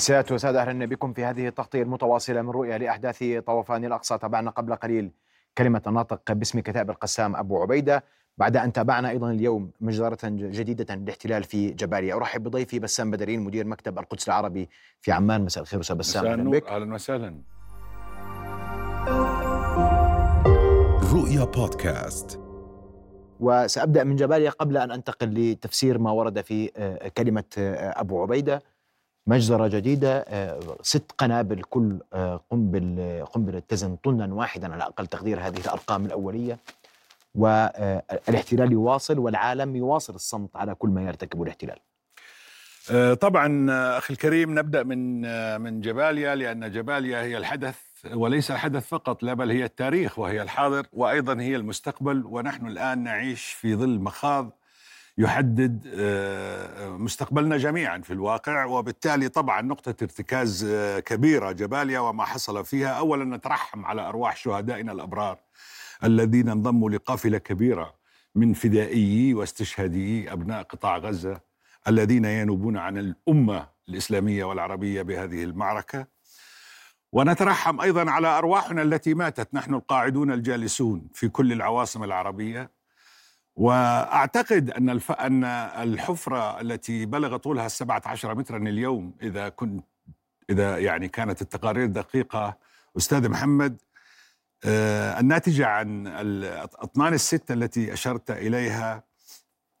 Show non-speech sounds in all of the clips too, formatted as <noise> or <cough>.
سيادة وسادة أهلا بكم في هذه التغطية المتواصلة من رؤية لأحداث طوفان الأقصى تابعنا قبل قليل. كلمة الناطق باسم كتاب القسام أبو عبيدة. بعد أن تابعنا أيضا اليوم مجزرة جديدة للاحتلال في جباليا أرحب بضيفي بسام بدرين مدير مكتب القدس العربي في عمان. مساء الخير أستاذ بسام. أهلا بك. أهلا وسهلا. رؤيا بودكاست. وسأبدأ من جباليا قبل أن أنتقل لتفسير ما ورد في آه، كلمة آه، أبو عبيدة. مجزرة جديدة آه، ست قنابل كل قنبل قنبلة تزن طنا واحدا على أقل تقدير هذه الأرقام الأولية. والاحتلال يواصل والعالم يواصل الصمت على كل ما يرتكبه الاحتلال. طبعا أخي الكريم نبدأ من من جباليا لأن جباليا هي الحدث وليس الحدث فقط لا بل هي التاريخ وهي الحاضر وأيضا هي المستقبل ونحن الآن نعيش في ظل مخاض يحدد آه، مستقبلنا جميعا في الواقع. وبالتالي طبعا نقطة ارتكاز آه، كبيرة جباليا وما حصل فيها. أولا نترحم على أرواح شهدائنا الأبرار الذين انضموا لقافلة كبيرة من فدائيي واستشهاديي أبناء قطاع غزة الذين ينوبون عن الأمة الإسلامية والعربية بهذه المعركة. ونترحم أيضا على أرواحنا التي ماتت. نحن القاعدون الجالسون في كل العواصم العربية. وأعتقد أن الف... أن الحفرة التي بلغ طولها 17 مترا اليوم إذا كنت إذا يعني كانت التقارير دقيقة أستاذ محمد آه الناتجه عن الاطنان الستة التي أشرت إليها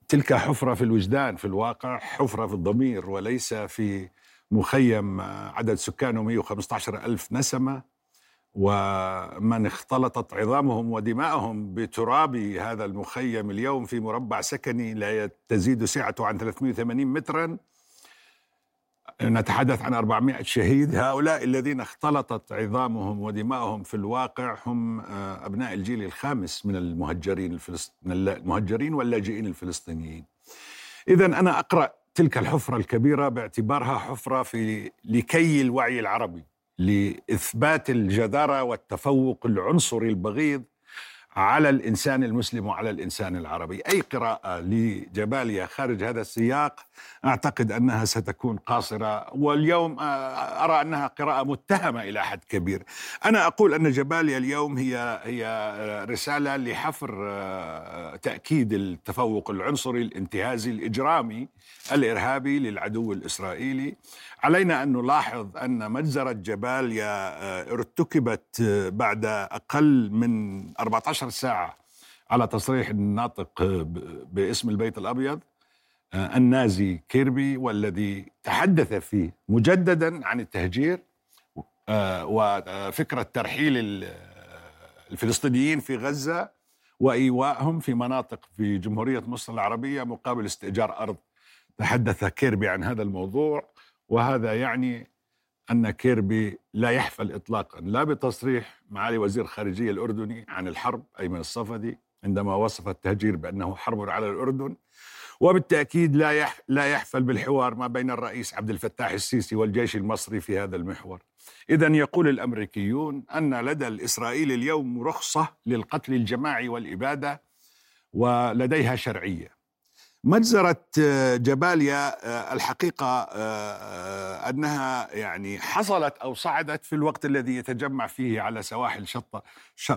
تلك حفرة في الوجدان في الواقع حفرة في الضمير وليس في مخيم عدد سكانه 115 ألف نسمة. ومن اختلطت عظامهم ودماءهم بتراب هذا المخيم اليوم في مربع سكني لا تزيد سعته عن 380 مترا. نتحدث عن 400 شهيد. هؤلاء الذين اختلطت عظامهم ودماءهم في الواقع هم آه، أبناء الجيل الخامس من المهجرين الفلسط... من المهجرين واللاجئين الفلسطينيين. إذا أنا أقرأ تلك الحفرة الكبيرة باعتبارها حفرة في لكي الوعي العربي. لإثبات الجدارة والتفوق العنصري البغيض على الإنسان المسلم وعلى الإنسان العربي. أي قراءة لجباليا خارج هذا السياق أعتقد أنها ستكون قاصرة. واليوم آه، أرى أنها قراءة متهمة إلى حد كبير. أنا أقول أن جباليا اليوم هي هي رسالة لحفر آه، تأكيد التفوق العنصري الانتهازي الإجرامي الإرهابي للعدو الإسرائيلي. علينا أن نلاحظ أن مجزرة جباليا آه، ارتكبت بعد أقل من 14 ساعة على تصريح الناطق باسم البيت الأبيض آه، النازي كيربي والذي تحدث فيه مجددا عن التهجير آه، وفكرة ترحيل الفلسطينيين في غزة وإيوائهم في مناطق في جمهورية مصر العربية مقابل استئجار أرض. تحدث كيربي عن هذا الموضوع. وهذا يعني أن كيربي لا يحفل إطلاقا لا بتصريح معالي وزير الخارجية الأردني عن الحرب أيمن الصفدي عندما وصف التهجير بأنه حرب على الأردن وبالتأكيد لا يح لا يحفل بالحوار ما بين الرئيس عبد الفتاح السيسي والجيش المصري في هذا المحور. إذا يقول الأمريكيون أن لدى الإسرائيلي اليوم رخصة للقتل الجماعي والإبادة ولديها شرعية. مجزرة آه، جباليا آه، الحقيقة آه، أنها يعني حصلت أو صعدت في الوقت الذي يتجمع فيه على سواحل شط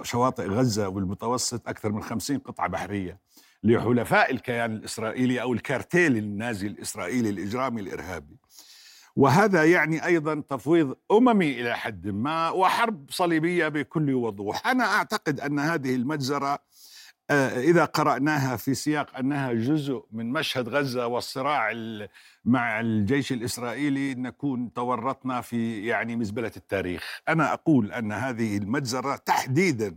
شواطئ غزة والمتوسط أكثر من خمسين قطعة بحرية لحلفاء الكيان الإسرائيلي أو الكارتيل النازي الإسرائيلي الإجرامي الإرهابي. وهذا يعني أيضا تفويض أممي إلى حد ما وحرب صليبية بكل وضوح. أنا أعتقد أن هذه المجزرة إذا قرأناها في سياق أنها جزء من مشهد غزة والصراع مع الجيش الإسرائيلي نكون تورطنا في يعني مزبلة التاريخ. أنا أقول أن هذه المجزرة تحديدا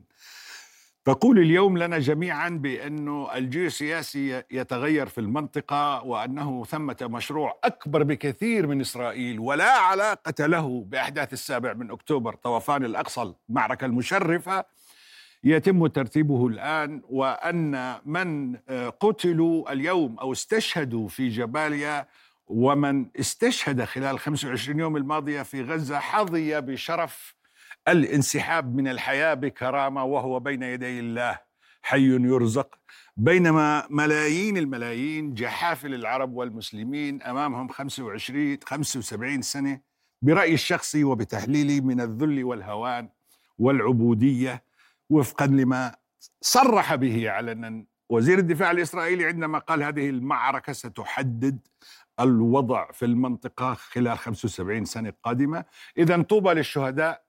تقول اليوم لنا جميعا بأنه الجيوسياسي يتغير في المنطقة وأنه ثمة مشروع أكبر بكثير من إسرائيل ولا علاقة له بأحداث السابع من أكتوبر طوفان الأقصى المعركة المشرفة. يتم ترتيبه الآن وأن من آه، قتلوا اليوم أو استشهدوا في جباليا ومن استشهد خلال 25 يوم الماضية في غزة حظي بشرف الانسحاب من الحياة بكرامة وهو بين يدي الله حي يرزق. بينما ملايين الملايين جحافل العرب والمسلمين أمامهم 25 75 سنة برأيي الشخصي وبتحليلي من الذل والهوان والعبودية وفقا لما صرح به علنا وزير الدفاع الإسرائيلي عندما قال هذه المعركة ستحدد الوضع في المنطقة خلال 75 سنة قادمة. إذا طوبى للشهداء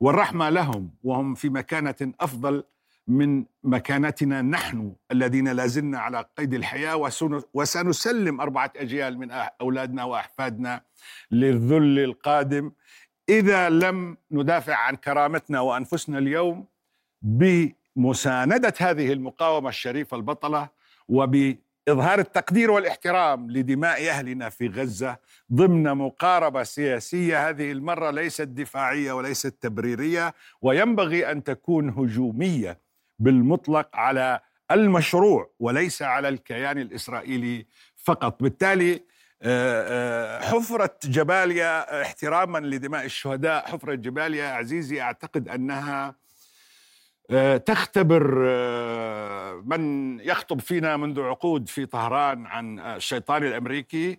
والرحمة لهم وهم في مكانة أفضل من مكانتنا نحن الذين لازلنا على قيد الحياة وسنسلم أربعة أجيال من أولادنا وأحفادنا للذل القادم. إذا لم ندافع عن كرامتنا وأنفسنا اليوم بمساندة هذه المقاومة الشريفة البطلة وب إظهار التقدير والاحترام لدماء أهلنا في غزة ضمن مقاربة سياسية. هذه المرة ليست دفاعية وليست تبريرية وينبغي أن تكون هجومية بالمطلق على المشروع وليس على الكيان الإسرائيلي فقط. بالتالي آه، آه، حفرة جباليا احتراما لدماء الشهداء حفرة جباليا عزيزي أعتقد أنها تختبر آه، من يخطب فينا منذ عقود في طهران عن الشيطان الأمريكي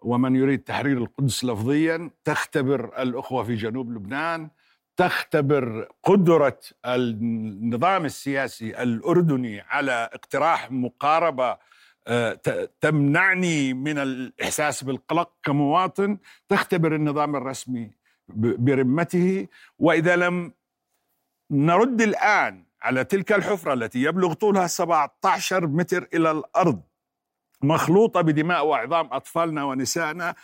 ومن يريد تحرير القدس لفظيا. تختبر الأخوة في جنوب لبنان. تختبر قدرة النظام السياسي الأردني على اقتراح مقاربة آه، تمنعني من الإحساس بالقلق كمواطن. تختبر النظام الرسمي برمته. وإذا لم نرد الآن على تلك الحفرة التي يبلغ طولها 17 متر إلى الأرض مخلوطة بدماء وعظام أطفالنا ونسائنا.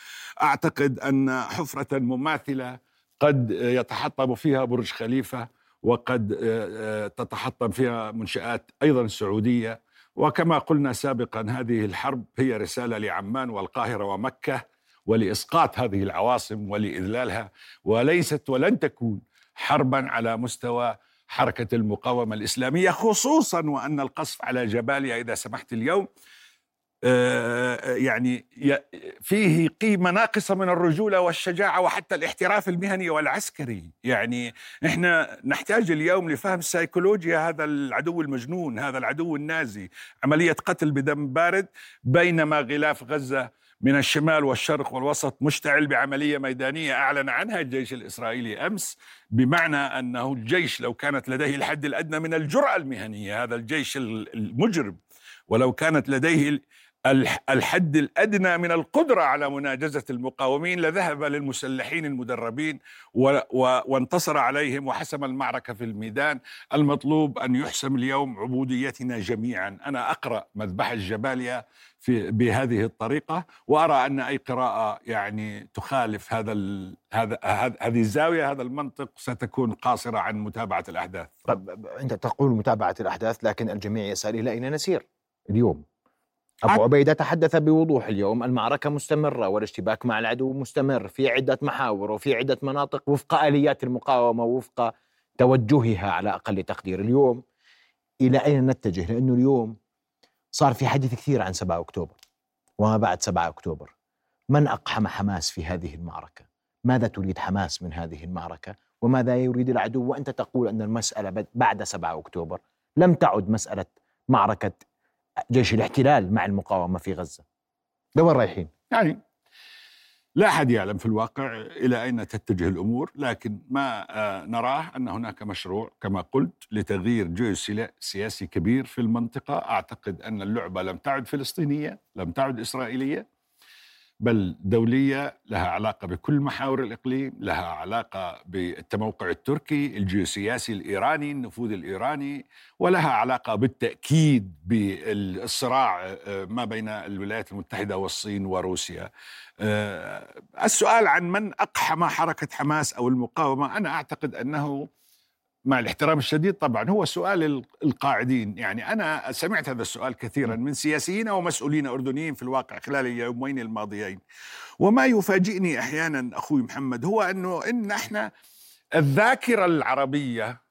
أعتقد أن حفرة مماثلة قد يتحطم فيها برج خليفة وقد آه، آه، تتحطم فيها منشآت أيضا سعودية. وكما قلنا سابقا هذه الحرب هي رسالة لعمان والقاهرة ومكة ولإسقاط هذه العواصم ولإذلالها وليست ولن تكون حربا على مستوى حركة المقاومة الإسلامية خصوصا وأن القصف على جباليا إذا سمحت اليوم آه، يعني فيه قيمة ناقصة من الرجولة والشجاعة وحتى الاحتراف المهني والعسكري. يعني إحنا نحتاج اليوم لفهم سيكولوجيا هذا العدو المجنون هذا العدو النازي عملية قتل بدم بارد بينما غلاف غزة من الشمال والشرق والوسط مشتعل بعملية ميدانية أعلن عنها الجيش الإسرائيلي أمس بمعنى أنه الجيش لو كانت لديه الحد الأدنى من الجرأة المهنية هذا الجيش المجرم. ولو كانت لديه الحد الأدنى من القدرة على مناجزة المقاومين لذهب للمسلحين المدربين وانتصر عليهم وحسم المعركة في الميدان. المطلوب أن يحسم اليوم عبوديتنا جميعا. أنا أقرأ مذبح الجباليا في بهذه الطريقة وأرى أن أي قراءة يعني تخالف هذا هذا هذه الزاوية هذا المنطق ستكون قاصرة عن متابعة الأحداث. طب أنت تقول متابعة الأحداث لكن الجميع يسأل إلى أين نسير اليوم؟ أبو عبيدة تحدث بوضوح اليوم المعركة مستمرة والاشتباك مع العدو مستمر في عدة محاور وفي عدة مناطق وفق آليات المقاومة وفق توجهها على أقل تقدير اليوم إلى أين نتجه لأنه اليوم صار في حديث كثير عن 7 أكتوبر وما بعد 7 أكتوبر. من أقحم حماس في هذه المعركة؟ ماذا تريد حماس من هذه المعركة؟ وماذا يريد العدو؟ وأنت تقول أن المسألة بعد 7 أكتوبر. لم تعد مسألة معركة جيش الاحتلال مع المقاومة في غزة. لوين رايحين؟ يعني لا أحد يعلم في الواقع إلى أين تتجه الأمور، لكن ما آه، نراه أن هناك مشروع كما قلت لتغيير جو سياسي كبير في المنطقة، أعتقد أن اللعبة لم تعد فلسطينية، لم تعد إسرائيلية، بل دولية لها علاقة بكل محاور الإقليم لها علاقة بالتموقع التركي الجيوسياسي الإيراني النفوذ الإيراني ولها علاقة بالتأكيد بالصراع آه، ما بين الولايات المتحدة والصين وروسيا. آه، السؤال عن من أقحم حركة حماس أو المقاومة أنا أعتقد أنه مع الاحترام الشديد طبعا هو سؤال القاعدين. يعني أنا سمعت هذا السؤال كثيرا من سياسيين ومسؤولين أردنيين في الواقع خلال اليومين الماضيين. وما يفاجئني أحيانا أخوي محمد هو أنه إن إحنا الذاكرة العربية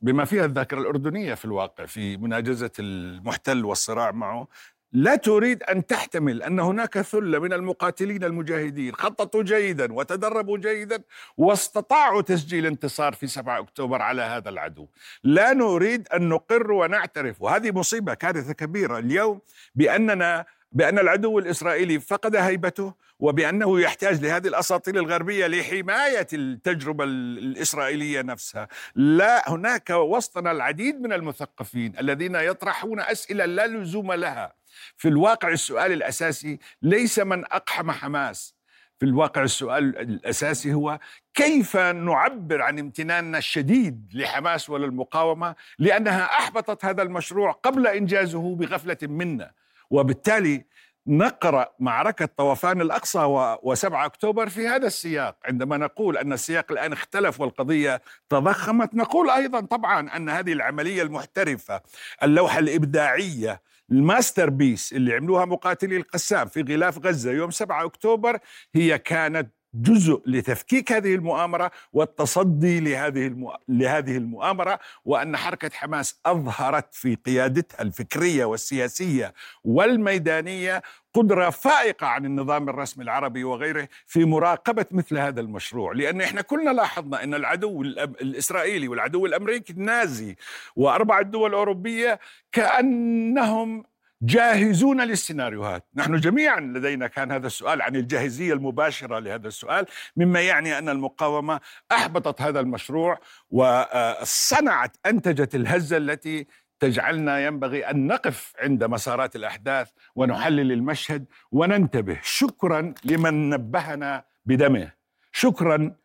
بما فيها الذاكرة الأردنية في الواقع في مناجزة المحتل والصراع معه لا تريد أن تحتمل أن هناك ثلة من المقاتلين المجاهدين خططوا جيدا وتدربوا جيدا واستطاعوا تسجيل انتصار في 7 أكتوبر على هذا العدو. لا نريد أن نقر ونعترف وهذه مصيبة كارثة كبيرة اليوم باننا بأن العدو الإسرائيلي فقد هيبته وبأنه يحتاج لهذه الأساطيل الغربية لحماية التجربة الإسرائيلية نفسها لا هناك وسطنا العديد من المثقفين الذين يطرحون أسئلة لا لزوم لها في الواقع السؤال الأساسي ليس من أقحم حماس. في الواقع السؤال الأساسي هو كيف نعبر عن امتناننا الشديد لحماس وللمقاومة لأنها أحبطت هذا المشروع قبل إنجازه بغفلة منا. وبالتالي نقرأ معركة طوفان الأقصى و7 أكتوبر في هذا السياق. عندما نقول أن السياق الآن اختلف والقضية تضخمت نقول أيضا طبعا أن هذه العملية المحترفة اللوحة الإبداعية ال masterpiece اللي عملوها مقاتلي القسام في غلاف غزة يوم 7 أكتوبر هي كانت جزء لتفكيك هذه المؤامرة والتصدي لهذه المؤ... لهذه المؤامرة وأن حركة حماس أظهرت في قيادتها الفكرية والسياسية والميدانية قدرة فائقة عن النظام الرسمي العربي وغيره في مراقبة مثل هذا المشروع. لأن إحنا كلنا لاحظنا إن العدو الإسرائيلي والعدو الأمريكي النازي وأربع الدول الأوروبية كأنهم جاهزون للسيناريوهات. نحن جميعا لدينا كان هذا السؤال عن الجاهزية المباشرة لهذا السؤال مما يعني أن المقاومة أحبطت هذا المشروع وصنعت أنتجت الهزة التي تجعلنا ينبغي أن نقف عند مسارات الأحداث ونحلل المشهد وننتبه. شكرا لمن نبهنا بدمه. شكرا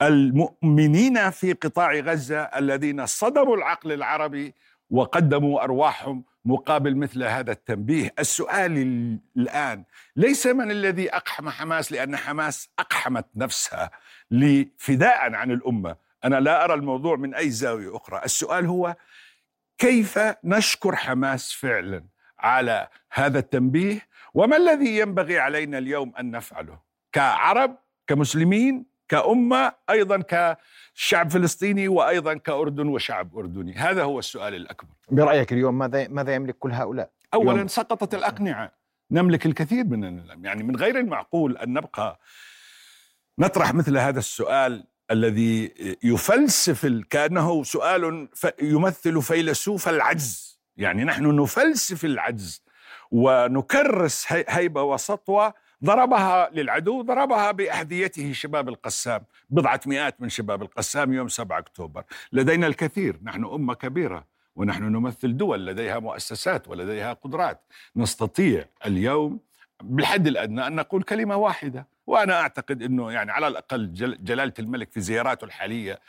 للمؤمنين في قطاع غزة الذين صدروا العقل العربي وقدموا أرواحهم مقابل مثل هذا التنبيه. السؤال الآن ليس من الذي أقحم حماس لأن حماس أقحمت نفسها لفداء عن الأمة. أنا لا أرى الموضوع من أي زاوية أخرى. السؤال هو كيف نشكر حماس فعلا على هذا التنبيه؟ وما الذي ينبغي علينا اليوم أن نفعله؟ كعرب كمسلمين كأمة أيضا كشعب فلسطيني وأيضا كأردن وشعب أردني. هذا هو السؤال الأكبر. برأيك اليوم ماذا ماذا يملك كل هؤلاء؟ أولا. سقطت الأقنعة. نملك الكثير من يعني من غير المعقول أن نبقى نطرح مثل هذا السؤال الذي يفلسف كأنه سؤال يمثل فيلسوف العجز. يعني نحن نفلسف العجز ونكرس هيبة وسطوة ضربها للعدو ضربها بأحذيته شباب القسام. بضعة مئات من شباب القسام يوم 7 أكتوبر. لدينا الكثير. نحن أمة كبيرة. ونحن نمثل دول لديها مؤسسات ولديها قدرات. نستطيع اليوم بالحد الأدنى أن نقول كلمة واحدة وأنا أعتقد أنه يعني على الأقل جلالة الملك في زياراته الحالية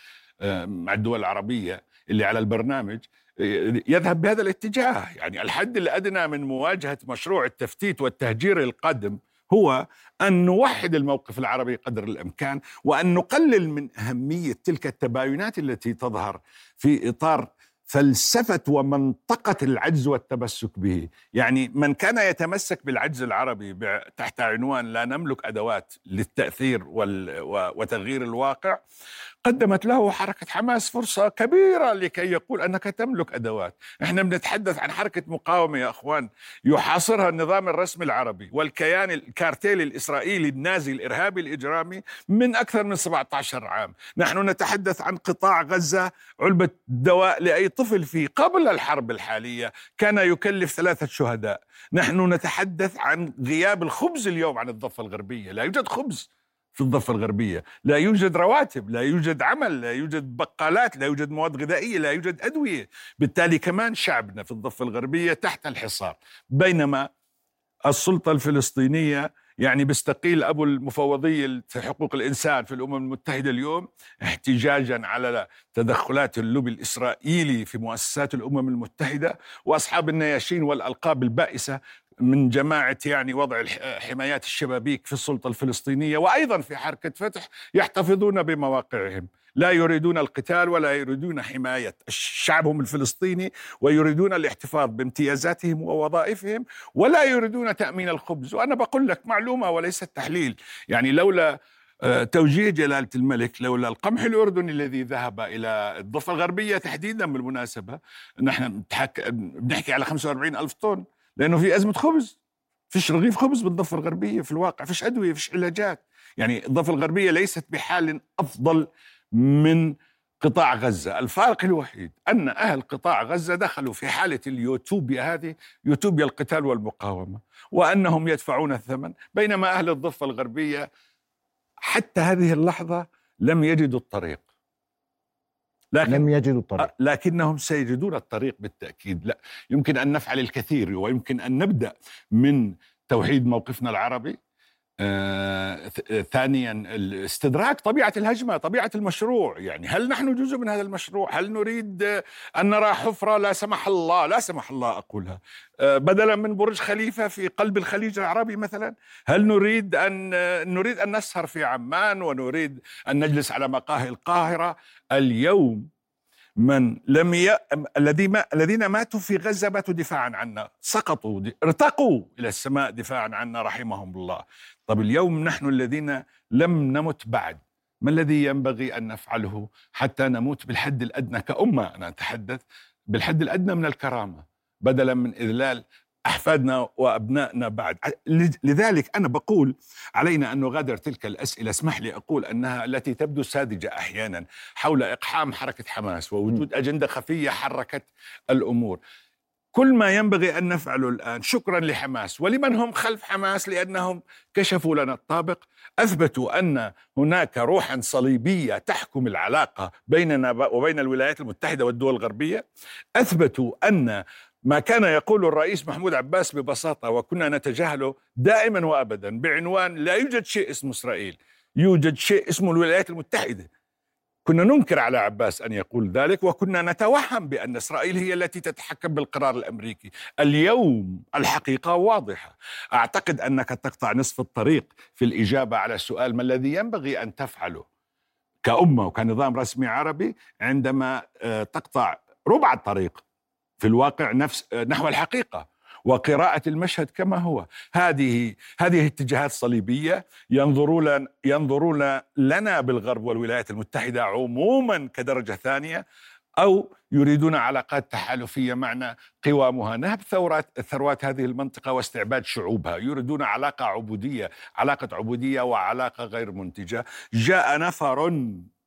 آه، مع الدول العربية اللي على البرنامج آه، يذهب بهذا الاتجاه. يعني الحد الأدنى من مواجهة مشروع التفتيت والتهجير القادم هو أن نوحد الموقف العربي قدر الإمكان وأن نقلل من أهمية تلك التباينات التي تظهر في إطار فلسفة ومنطقة العجز والتمسك به، يعني من كان يتمسك بالعجز العربي تحت عنوان لا نملك أدوات للتأثير وتغيير الواقع قدمت له حركة حماس فرصة كبيرة لكي يقول أنك تملك أدوات. إحنا بنتحدث عن حركة مقاومة يا أخوان. يحاصرها النظام الرسمي العربي والكيان الكارتيل الإسرائيلي النازي الإرهابي الإجرامي من أكثر من 17 عام. نحن نتحدث عن قطاع غزة علبة دواء لأي طفل فيه. قبل الحرب الحالية كان يكلف ثلاثة شهداء. نحن نتحدث عن غياب الخبز اليوم عن الضفة الغربية. لا يوجد خبز. في الضفة الغربية. لا يوجد رواتب لا يوجد عمل لا يوجد بقالات لا يوجد مواد غذائية لا يوجد أدوية. بالتالي كمان شعبنا في الضفة الغربية تحت الحصار. بينما السلطة الفلسطينية يعني بيستقيل أبو المفوضية حقوق الإنسان في الأمم المتحدة اليوم احتجاجا على تدخلات اللوبي الإسرائيلي في مؤسسات الأمم المتحدة وأصحاب النياشين والألقاب البائسة من جماعة يعني وضع حمايات الشبابيك في السلطة الفلسطينية وأيضا في حركة فتح يحتفظون بمواقعهم. لا يريدون القتال ولا يريدون حماية شعبهم الفلسطيني ويريدون الاحتفاظ بامتيازاتهم ووظائفهم ولا يريدون تأمين الخبز. وأنا بقول لك معلومة وليس تحليل يعني لولا آه، توجيه جلالة الملك لولا القمح الأردني الذي ذهب إلى الضفة الغربية تحديدا بالمناسبة نحن بنحكي على 45 ألف طن. لأنه في أزمة خبز. فيش رغيف خبز بالضفة الغربية في الواقع فيش أدوية فيش علاجات. يعني الضفة الغربية ليست بحال أفضل من قطاع غزة. الفارق الوحيد أن أهل قطاع غزة دخلوا في حالة اليوتوبيا هذه يوتوبيا القتال والمقاومة وأنهم يدفعون الثمن. بينما أهل الضفة الغربية حتى هذه اللحظة لم يجدوا الطريق. لكن لم يجدوا الطريق. لكنهم سيجدون الطريق بالتأكيد. لا يمكن أن نفعل الكثير ويمكن أن نبدأ من توحيد موقفنا العربي. آه، ثانيا استدراك طبيعة الهجمة طبيعة المشروع. يعني هل نحن جزء من هذا المشروع؟ هل نريد أن نرى حفرة؟ لا سمح الله لا سمح الله أقولها. آه، بدلا من برج خليفة في قلب الخليج العربي مثلا هل نريد أن نريد أن نسهر في عمان ونريد أن نجلس على مقاهي القاهرة؟ اليوم من لم ي... الذين ماتوا في غزة ماتوا دفاعا عنا. سقطوا ارتقوا إلى السماء دفاعا عنا رحمهم الله. طب اليوم نحن الذين لم نمت بعد ما الذي ينبغي أن نفعله حتى نموت بالحد الأدنى كأمة؟ أنا أتحدث بالحد الأدنى من الكرامة بدلا من إذلال أحفادنا وأبنائنا بعد. لذلك أنا بقول علينا أن نغادر تلك الأسئلة. اسمح لي أقول أنها التي تبدو ساذجة أحيانا حول إقحام حركة حماس ووجود أجندة خفية حركت الأمور. كل ما ينبغي أن نفعله الآن شكرا لحماس. ولمن هم خلف حماس؟ لأنهم كشفوا لنا الطابق. أثبتوا أن هناك روحا صليبية تحكم العلاقة بيننا وبين الولايات المتحدة والدول الغربية. أثبتوا أن ما كان يقول الرئيس محمود عباس ببساطة وكنا نتجاهله دائما وأبدا بعنوان لا يوجد شيء اسمه إسرائيل يوجد شيء اسمه الولايات المتحدة. كنا ننكر على عباس أن يقول ذلك وكنا نتوهم بأن إسرائيل هي التي تتحكم بالقرار الأمريكي. اليوم الحقيقة واضحة. أعتقد أنك تقطع نصف الطريق في الإجابة على السؤال ما الذي ينبغي أن تفعله كأمة وكنظام رسمي عربي عندما آه، تقطع ربع الطريق. في الواقع نفس نحو الحقيقة وقراءة المشهد كما هو. هذه هذه اتجاهات صليبية ينظرون ينظرون لنا بالغرب والولايات المتحدة عموما كدرجة ثانية أو يريدون علاقات تحالفية معنا قوامها. نهب ثورات ثروات هذه المنطقة واستعباد شعوبها. يريدون علاقة عبودية علاقة عبودية وعلاقة غير منتجة. جاء نفر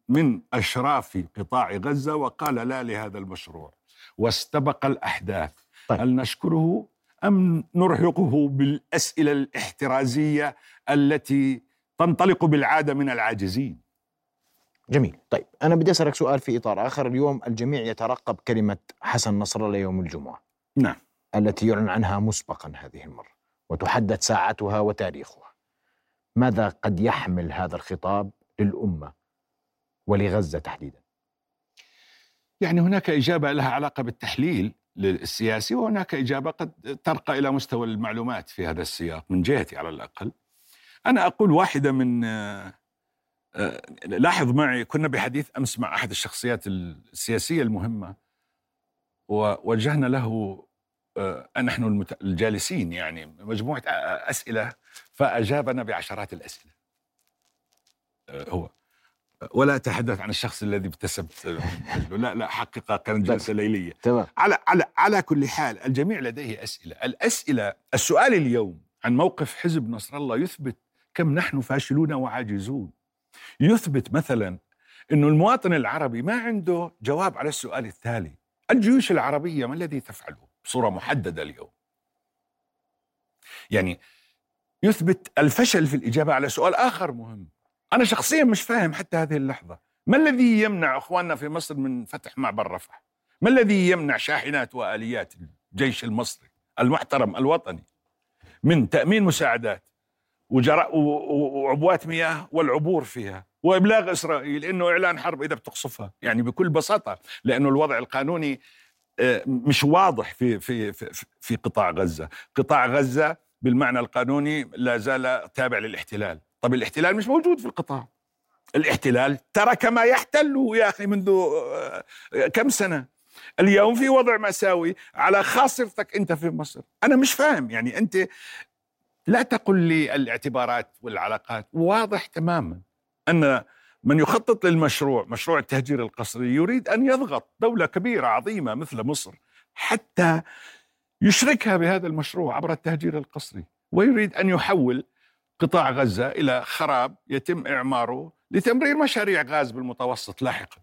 من أشراف قطاع غزة وقال لا لهذا المشروع. واستبق الأحداث. طيب. هل نشكره أم نرهقه بالأسئلة الاحترازية التي تنطلق بالعادة من العاجزين؟ جميل. طيب أنا بدي أسألك سؤال في إطار آخر. اليوم الجميع يترقب كلمة حسن نصر الله يوم الجمعة. نعم. التي يعلن عنها مسبقا هذه المرة وتحدد ساعتها وتاريخها. ماذا قد يحمل هذا الخطاب للأمة ولغزة تحديدا؟ يعني هناك إجابة لها علاقة بالتحليل السياسي وهناك إجابة قد ترقى إلى مستوى المعلومات في هذا السياق من جهتي على الأقل. أنا أقول واحدة من آه، آه، لاحظ معي كنا بحديث أمس مع أحد الشخصيات السياسية المهمة ووجهنا له آه، نحن الجالسين يعني مجموعة أسئلة فأجابنا بعشرات الأسئلة. هو. ولا أتحدث عن الشخص الذي ابتسمت لا لا حقيقة كانت جلسة ليلية. تمام. على على على كل حال الجميع لديه أسئلة. الأسئلة السؤال اليوم عن موقف حزب نصر الله يثبت كم نحن فاشلون وعاجزون. يثبت مثلا إنه المواطن العربي ما عنده جواب على السؤال التالي. الجيوش العربية ما الذي تفعله؟ بصورة محددة اليوم. يعني يثبت الفشل في الإجابة على سؤال آخر مهم. أنا شخصيا مش فاهم حتى هذه اللحظة. ما الذي يمنع أخواننا في مصر من فتح معبر رفح؟ ما الذي يمنع شاحنات وآليات الجيش المصري المحترم الوطني من تأمين مساعدات وعبوات مياه والعبور فيها وإبلاغ إسرائيل إنه إعلان حرب إذا بتقصفها؟ يعني بكل بساطة لأنه الوضع القانوني آه، مش واضح في في في, في قطاع غزة، قطاع غزة بالمعنى القانوني لا زال تابع للاحتلال، طب الاحتلال مش موجود في القطاع. الاحتلال ترك ما يحتله يا أخي منذ آه، كم سنة. اليوم في وضع مأساوي على خاصرتك أنت في مصر. أنا مش فاهم يعني أنت لا تقل لي الاعتبارات والعلاقات. واضح تماما أن من يخطط للمشروع مشروع التهجير القسري يريد أن يضغط دولة كبيرة عظيمة مثل مصر حتى يشركها بهذا المشروع عبر التهجير القسري ويريد أن يحول قطاع غزة إلى خراب يتم إعماره لتمرير مشاريع غاز بالمتوسط لاحقا.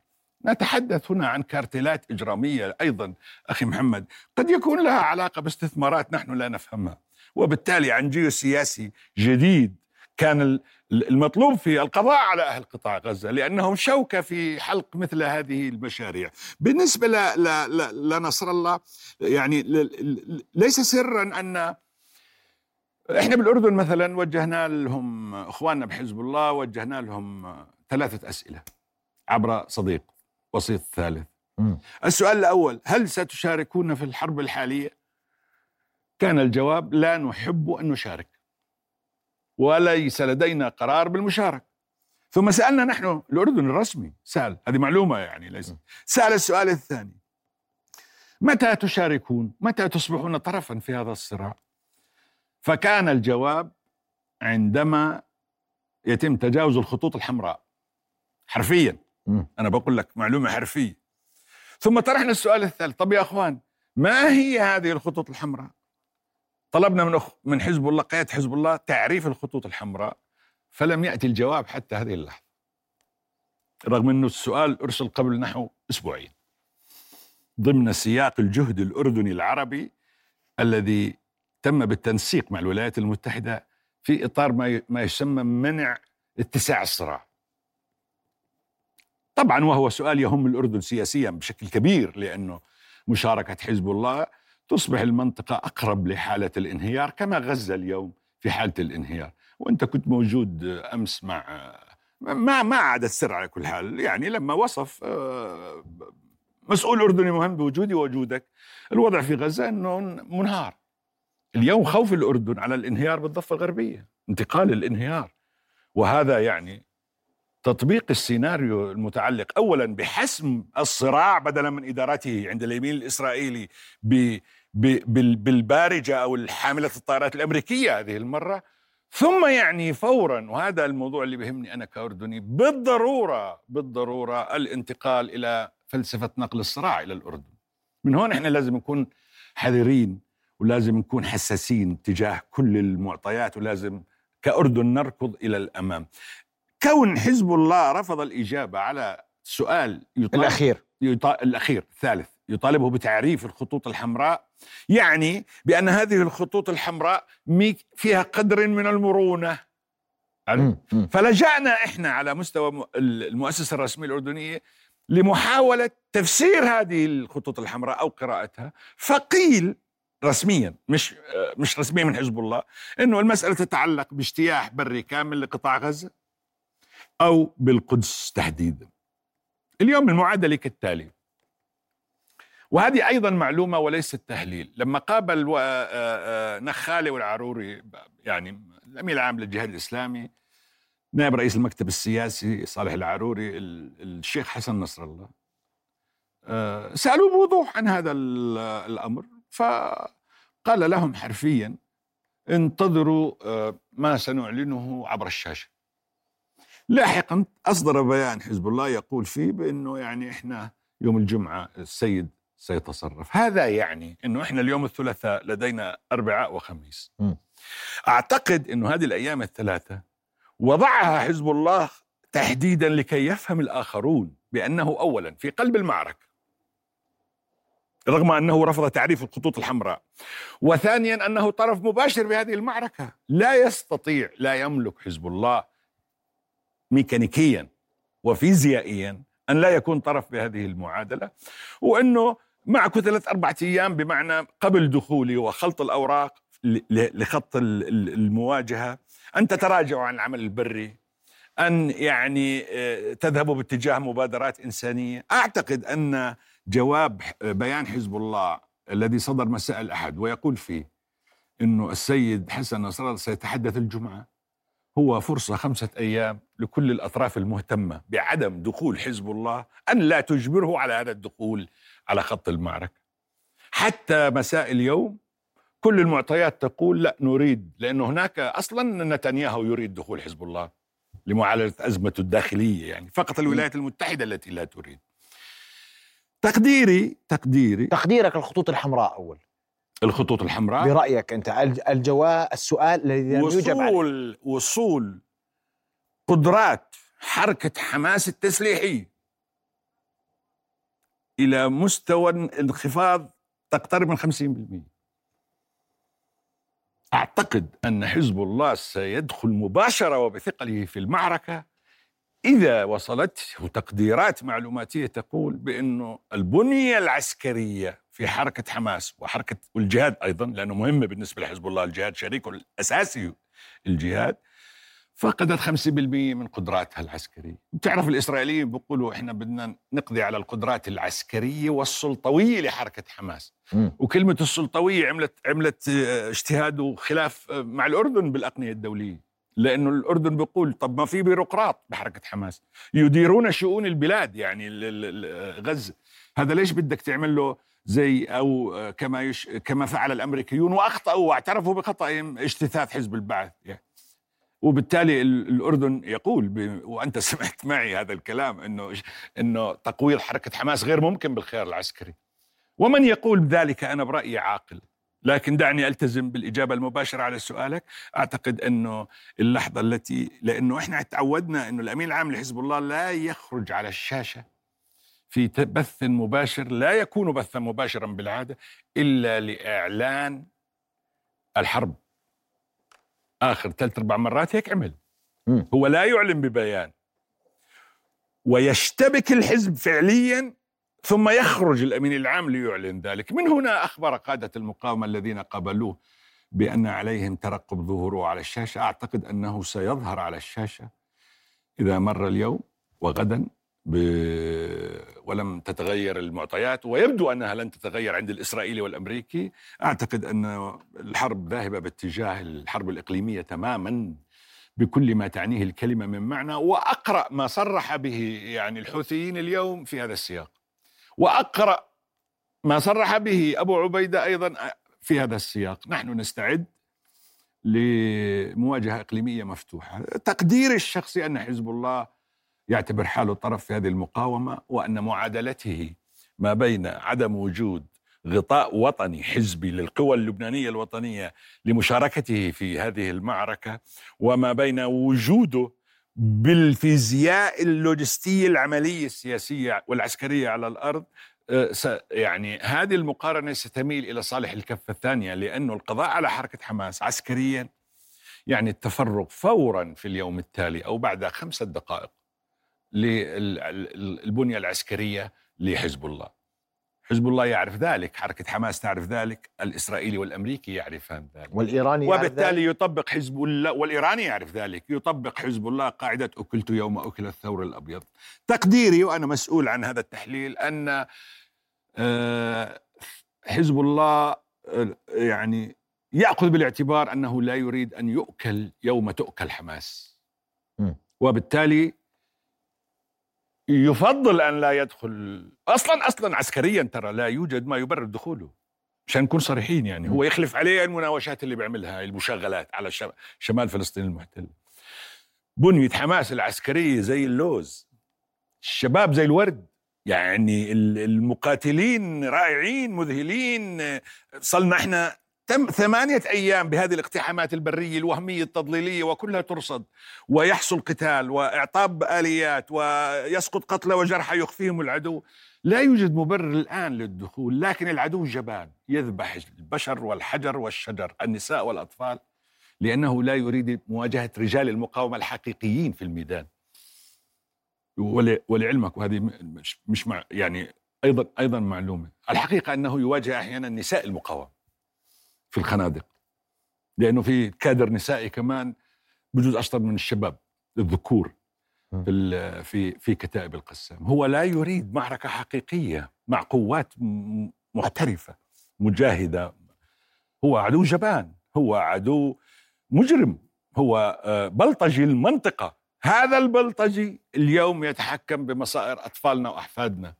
نتحدث هنا عن كارتيلات إجرامية أيضا أخي محمد. قد يكون لها علاقة باستثمارات نحن لا نفهمها وبالتالي عن جيوسياسي جديد كان المطلوب في القضاء على أهل قطاع غزة لأنهم شوكة في حلق مثل هذه المشاريع. بالنسبة لنصر الله يعني ليس سرا أن إحنا بالأردن مثلا وجهنا لهم إخواننا بحزب الله وجهنا لهم ثلاثة أسئلة عبر صديق وسيط ثالث. م. السؤال الأول هل ستشاركون في الحرب الحالية؟ كان الجواب لا نحب أن نشارك. وليس لدينا قرار بالمشاركة. ثم سألنا نحن الأردن الرسمي سأل هذه معلومة يعني ليس سأل السؤال الثاني متى تشاركون؟ متى تصبحون طرفا في هذا الصراع؟ فكان الجواب عندما يتم تجاوز الخطوط الحمراء. حرفيا. م. أنا بقول لك معلومة حرفية. ثم طرحنا السؤال الثالث. طب يا أخوان ما هي هذه الخطوط الحمراء؟ طلبنا من أخ من حزب الله قيادة حزب الله تعريف الخطوط الحمراء فلم يأتي الجواب حتى هذه اللحظة. رغم أنه السؤال أرسل قبل نحو أسبوعين. ضمن سياق الجهد الأردني العربي الذي تم بالتنسيق مع الولايات المتحدة في إطار ما ما يسمى منع اتساع الصراع. طبعا وهو سؤال يهم الأردن سياسيا بشكل كبير لأنه مشاركة حزب الله تصبح المنطقة أقرب لحالة الانهيار كما غزة اليوم في حالة الانهيار، وأنت كنت موجود أمس مع ما ما عاد السر على كل حال، يعني لما وصف آه، مسؤول أردني مهم بوجودي ووجودك الوضع في غزة إنه منهار. اليوم خوف الأردن على الانهيار بالضفة الغربية انتقال الانهيار. وهذا يعني تطبيق السيناريو المتعلق اولا بحسم الصراع بدلا من إدارته عند اليمين الإسرائيلي ب بالبارجة أو الحاملة الطائرات الأمريكية هذه المرة. ثم يعني فورا وهذا الموضوع اللي بيهمني أنا كأردني بالضرورة بالضرورة الانتقال إلى فلسفة نقل الصراع إلى الأردن. من هون إحنا لازم نكون حذرين ولازم نكون حساسين تجاه كل المعطيات ولازم كأردن نركض إلى الأمام. كون حزب الله رفض الإجابة على سؤال يطالب الأخير. يطالب الأخير الثالث يطالبه بتعريف الخطوط الحمراء يعني بأن هذه الخطوط الحمراء فيها قدر من المرونة. فلجأنا إحنا على مستوى المؤسسة الرسمية الأردنية لمحاولة تفسير هذه الخطوط الحمراء أو قراءتها فقيل رسميا مش مش رسميا من حزب الله إنه المسألة تتعلق باجتياح بري كامل لقطاع غزة أو بالقدس تحديدا. اليوم المعادلة كالتالي. وهذه أيضا معلومة وليست تهليل، لما قابل نخالي والعروري يعني الامين العام للجهاد الإسلامي نائب رئيس المكتب السياسي صالح العروري الشيخ حسن نصر الله سألوه بوضوح عن هذا الأمر. فقال لهم حرفيا انتظروا آه، ما سنعلنه عبر الشاشة. لاحقا أصدر بيان حزب الله يقول فيه بأنه يعني إحنا يوم الجمعة السيد سيتصرف. هذا يعني أنه إحنا اليوم الثلاثاء لدينا أربعاء وخميس. م. أعتقد أنه هذه الأيام الثلاثة وضعها حزب الله تحديدا لكي يفهم الآخرون بأنه اولا في قلب المعركة رغم أنه رفض تعريف الخطوط الحمراء. وثانيا أنه طرف مباشر بهذه المعركة. لا يستطيع لا يملك حزب الله ميكانيكيا وفيزيائيا أن لا يكون طرف بهذه المعادلة. وأنه معك ثلاث أربعة أيام بمعنى قبل دخولي وخلط الأوراق لخط المواجهة أن تتراجعوا عن العمل البري أن يعني آه، تذهبوا باتجاه مبادرات إنسانية. أعتقد أن جواب بيان حزب الله الذي صدر مساء الأحد ويقول فيه أنه السيد حسن نصر الله سيتحدث الجمعة. هو فرصة خمسة أيام لكل الأطراف المهتمة بعدم دخول حزب الله أن لا تجبره على هذا الدخول على خط المعركة. حتى مساء اليوم كل المعطيات تقول لا نريد لأنه هناك أصلا نتنياهو يريد دخول حزب الله لمعالجة أزمته الداخلية يعني فقط الولايات المتحدة التي لا تريد. تقديري تقديري. تقديرك الخطوط الحمراء أول. الخطوط الحمراء؟ برأيك أنت الجواب السؤال الذي لم يوجب وصول وصول قدرات حركة حماس التسليحيه إلى مستوى انخفاض تقترب من 50% أعتقد أن حزب الله سيدخل مباشرة وبثقله في المعركة إذا وصلته تقديرات معلوماتية تقول بانه البنية العسكرية في حركة حماس وحركة والجهاد أيضا لأنه مهم بالنسبة لحزب الله الجهاد شريكه الأساسي الجهاد فقدت 50% من قدراتها العسكرية. بتعرف الإسرائيليين بيقولوا إحنا بدنا نقضي على القدرات العسكرية والسلطوية لحركة حماس. م. وكلمة السلطوية عملت عملت آه، اجتهاد وخلاف آه، مع الأردن بالأقنية الدولية. لأنه الأردن بيقول طب ما في بيروقراط بحركة حماس. يديرون شؤون البلاد يعني غزة. هذا ليش بدك تعمل له زي أو كما يش كما فعل الأمريكيون وأخطأوا واعترفوا بخطئهم اجتثاث حزب البعث. يعني وبالتالي الأردن يقول ب... وأنت <laughs> سمعت معي هذا الكلام إنه إنه تقويض حركة حماس غير ممكن بالخيار العسكري. ومن يقول ذلك أنا برأيي عاقل؟ لكن دعني ألتزم بالإجابة المباشرة على سؤالك. أعتقد أنه اللحظة التي لأنه إحنا تعودنا أنه الأمين العام لحزب الله لا يخرج على الشاشة في بث مباشر لا يكون بثا مباشرا بالعادة إلا لإعلان الحرب. آخر ثلاث أربع مرات هيك عمل. هو لا يعلن ببيان. ويشتبك الحزب فعليا ثم يخرج الأمين العام ليعلن ذلك. من هنا أخبر قادة المقاومة الذين قابلوه بأن عليهم ترقب ظهوره على الشاشة. أعتقد أنه سيظهر على الشاشة إذا مر اليوم وغدا ب... ولم تتغير المعطيات ويبدو أنها لن تتغير عند الإسرائيلي والأمريكي. أعتقد أن الحرب ذاهبة باتجاه الحرب الإقليمية تماما بكل ما تعنيه الكلمة من معنى وأقرأ ما صرح به يعني الحوثيين اليوم في هذا السياق. وأقرأ ما صرح به أبو عبيدة أيضا في هذا السياق. نحن نستعد لمواجهة إقليمية مفتوحة. تقديري الشخصي أن حزب الله يعتبر حاله طرف في هذه المقاومة وأن معادلته ما بين عدم وجود غطاء وطني حزبي للقوى اللبنانية الوطنية لمشاركته في هذه المعركة وما بين وجوده بالفيزياء اللوجستية العملية السياسية والعسكرية على الأرض آه، يعني هذه المقارنة ستميل إلى صالح الكفة الثانية لأنه القضاء على حركة حماس عسكريا يعني التفرغ فورا في اليوم التالي أو بعد خمسة دقائق للبنية العسكرية لحزب الله. حزب الله يعرف ذلك حركة حماس تعرف ذلك الإسرائيلي والأمريكي يعرفان ذلك. والإيراني وبالتالي يعرف يطبق حزب الله والإيراني يعرف ذلك يطبق حزب الله قاعدة أكلت يوم أكل الثور الأبيض. تقديري وأنا مسؤول عن هذا التحليل أن آه، حزب الله آه، يعني يأخذ بالاعتبار أنه لا يريد أن يؤكل يوم تؤكل حماس. وبالتالي يفضل أن لا يدخل. أصلا أصلا عسكريا ترى لا يوجد ما يبرر دخوله. عشان نكون صريحين يعني هو يخلف عليه المناوشات اللي بيعملها المشغلات على شمال فلسطين المحتل بنية حماس العسكرية زي اللوز. الشباب زي الورد. يعني المقاتلين رائعين مذهلين. صلنا إحنا تم ثمانية أيام بهذه الاقتحامات البرية الوهمية التضليلية وكلها ترصد ويحصل قتال وإعطاب آليات ويسقط قتلى وجرحى يخفيهم العدو. لا يوجد مبرر الآن للدخول لكن العدو جبان يذبح البشر والحجر والشجر النساء والأطفال لأنه لا يريد مواجهة رجال المقاومة الحقيقيين في الميدان. ولعلمك وهذه مش, مع يعني أيضا أيضا معلومة. الحقيقة أنه يواجه أحيانا نساء المقاومة. في الخنادق. لأنه في كادر نسائي كمان بجوز أشطر من الشباب الذكور في في في كتائب القسام هو لا يريد معركة حقيقية مع قوات محترفة مجاهدة. هو عدو جبان هو عدو مجرم هو آه، بلطجي المنطقة. هذا البلطجي اليوم يتحكم بمصائر أطفالنا وأحفادنا.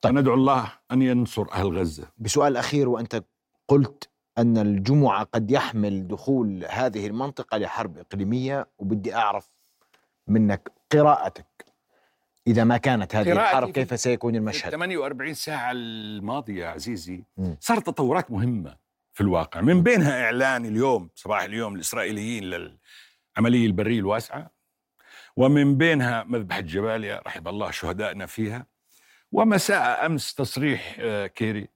طيب. ندعو الله أن ينصر أهل غزة. بسؤال أخير وأنت قلت أن الجمعة قد يحمل دخول هذه المنطقة لحرب إقليمية وبدي أعرف منك قراءتك. إذا ما كانت هذه الحرب كيف سيكون المشهد؟ 48 ساعة الماضية عزيزي صارت تطورات مهمة في الواقع. من بينها إعلان اليوم صباح اليوم الإسرائيليين للعملية البرية الواسعة ومن بينها مذبحة جباليا رحم الله شهدائنا فيها ومساء أمس تصريح آه، كيري.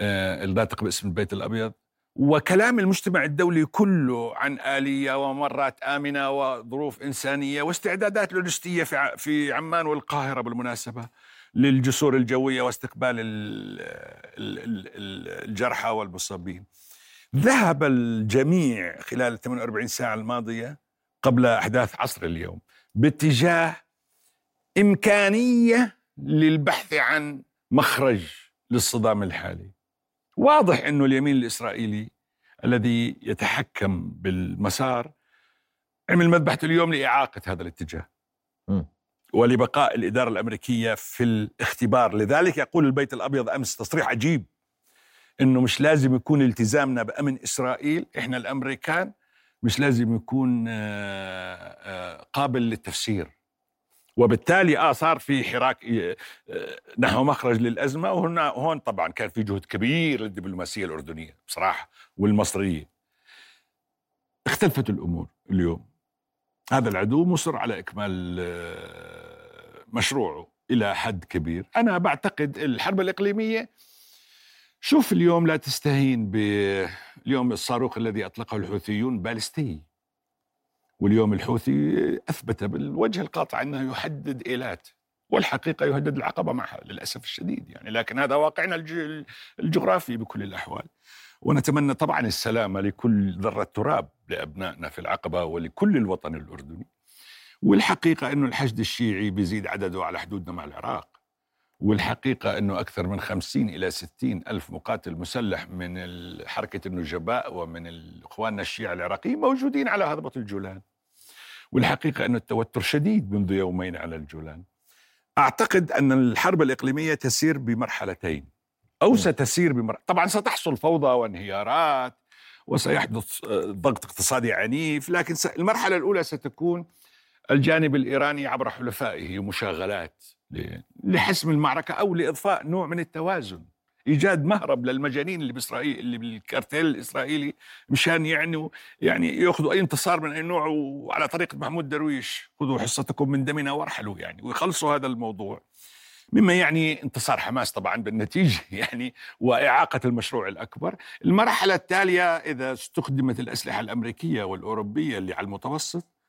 الناطق باسم البيت الأبيض. وكلام المجتمع الدولي كله عن آلية ومرات آمنة وظروف إنسانية واستعدادات لوجستية في في عمان والقاهرة بالمناسبة للجسور الجوية واستقبال الجرحى والمصابين. ذهب الجميع خلال 48 ساعة الماضية قبل أحداث عصر اليوم باتجاه إمكانية للبحث عن مخرج للصدام الحالي. واضح أنه اليمين الإسرائيلي الذي يتحكم بالمسار عمل مذبحة اليوم لإعاقة هذا الاتجاه. م. ولبقاء الإدارة الأمريكية في الاختبار. لذلك يقول البيت الأبيض أمس تصريح عجيب أنه مش لازم يكون التزامنا بأمن إسرائيل إحنا الأمريكان مش لازم يكون آه، آه، قابل للتفسير. وبالتالي آه صار في حراك آه، نحو مخرج للأزمة وهنا هون طبعا كان في جهد كبير للدبلوماسية الأردنية بصراحة والمصرية. اختلفت الأمور اليوم. هذا العدو مصر على إكمال مشروعه إلى حد كبير. أنا بعتقد الحرب الإقليمية شوف اليوم لا تستهين باليوم الصاروخ الذي أطلقه الحوثيون بالستي. واليوم الحوثي أثبت بالوجه القاطع أنه يحدد إيلات والحقيقة يهدد العقبة معها للأسف الشديد يعني لكن هذا واقعنا الجغرافي بكل الأحوال. ونتمنى طبعا السلامة لكل ذرة تراب لأبنائنا في العقبة ولكل الوطن الأردني. والحقيقة انه الحشد الشيعي بيزيد عدده على حدودنا مع العراق. والحقيقة أنه أكثر من خمسين إلى ستين ألف مقاتل مسلح من حركة النجباء ومن إخواننا الشيعة العراقيين موجودين على هضبة الجولان. والحقيقة أن التوتر شديد منذ يومين على الجولان. أعتقد أن الحرب الإقليمية تسير بمرحلتين أو ستسير بمرحلة طبعا ستحصل فوضى وانهيارات وسيحدث ضغط اقتصادي عنيف لكن المرحلة الأولى ستكون الجانب الإيراني عبر حلفائه مشاغلات. لحسم المعركة أو لإضفاء نوع من التوازن. إيجاد مهرب للمجانين اللي بإسرائيل اللي بالكارتيل الإسرائيلي مشان يعني يعني يأخذوا أي انتصار من أي نوع وعلى طريقة محمود درويش. خذوا حصتكم من دمنا وارحلوا يعني ويخلصوا هذا الموضوع. مما يعني انتصار حماس طبعا بالنتيجة <laughs> يعني وإعاقة المشروع الأكبر، المرحلة التالية إذا استخدمت الأسلحة الأمريكية والأوروبية اللي على المتوسط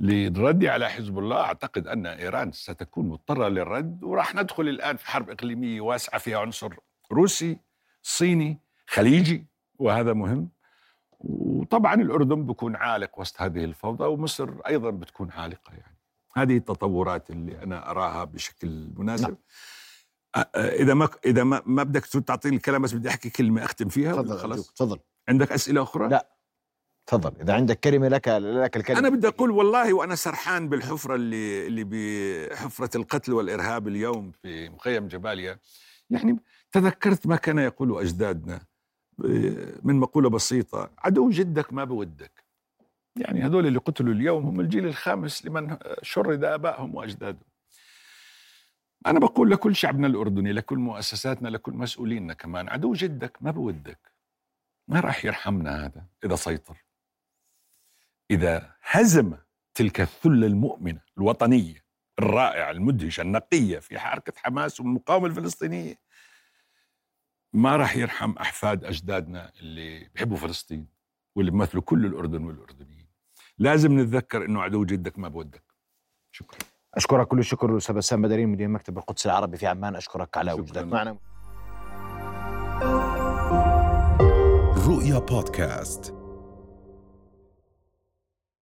للرد على حزب الله. أعتقد أن إيران ستكون مضطرة للرد وراح ندخل الآن في حرب إقليمية واسعة فيها عنصر روسي صيني خليجي وهذا مهم. وطبعا الأردن بكون عالق وسط هذه الفوضى ومصر أيضا بتكون عالقة يعني. هذه التطورات اللي أنا أراها بشكل مناسب. نعم. إذا ما إذا ما, ما بدك تعطيني الكلام بس بدي أحكي كلمة أختم فيها تفضل خلاص؟ تفضل. عندك أسئلة أخرى؟ لا. تفضل إذا عندك كلمة لك لك الكلمة. أنا بدي أقول والله وأنا سرحان بالحفرة اللي اللي بحفرة القتل والإرهاب اليوم في مخيم جباليا. يعني تذكرت ما كان يقول أجدادنا من مقولة بسيطة عدو جدك ما بودك. يعني هذول اللي قتلوا اليوم هم الجيل الخامس لمن شرد آبائهم وأجدادهم. أنا بقول لكل شعبنا الأردني لكل مؤسساتنا لكل مسؤوليننا كمان عدو جدك ما بودك. ما راح يرحمنا هذا إذا سيطر. إذا هزم تلك الثلة المؤمنة الوطنية الرائعة المدهشة النقية في حركة حماس والمقاومة الفلسطينية ما راح يرحم أحفاد أجدادنا اللي بيحبوا فلسطين واللي بيمثلوا كل الأردن والأردنيين. لازم نتذكر أنه عدو جدك ما بودك. شكرا. أشكرك كل الشكر أستاذ بسام بدرين مدير مكتب القدس العربي في عمان. أشكرك على وجودك معنا. رؤيا بودكاست.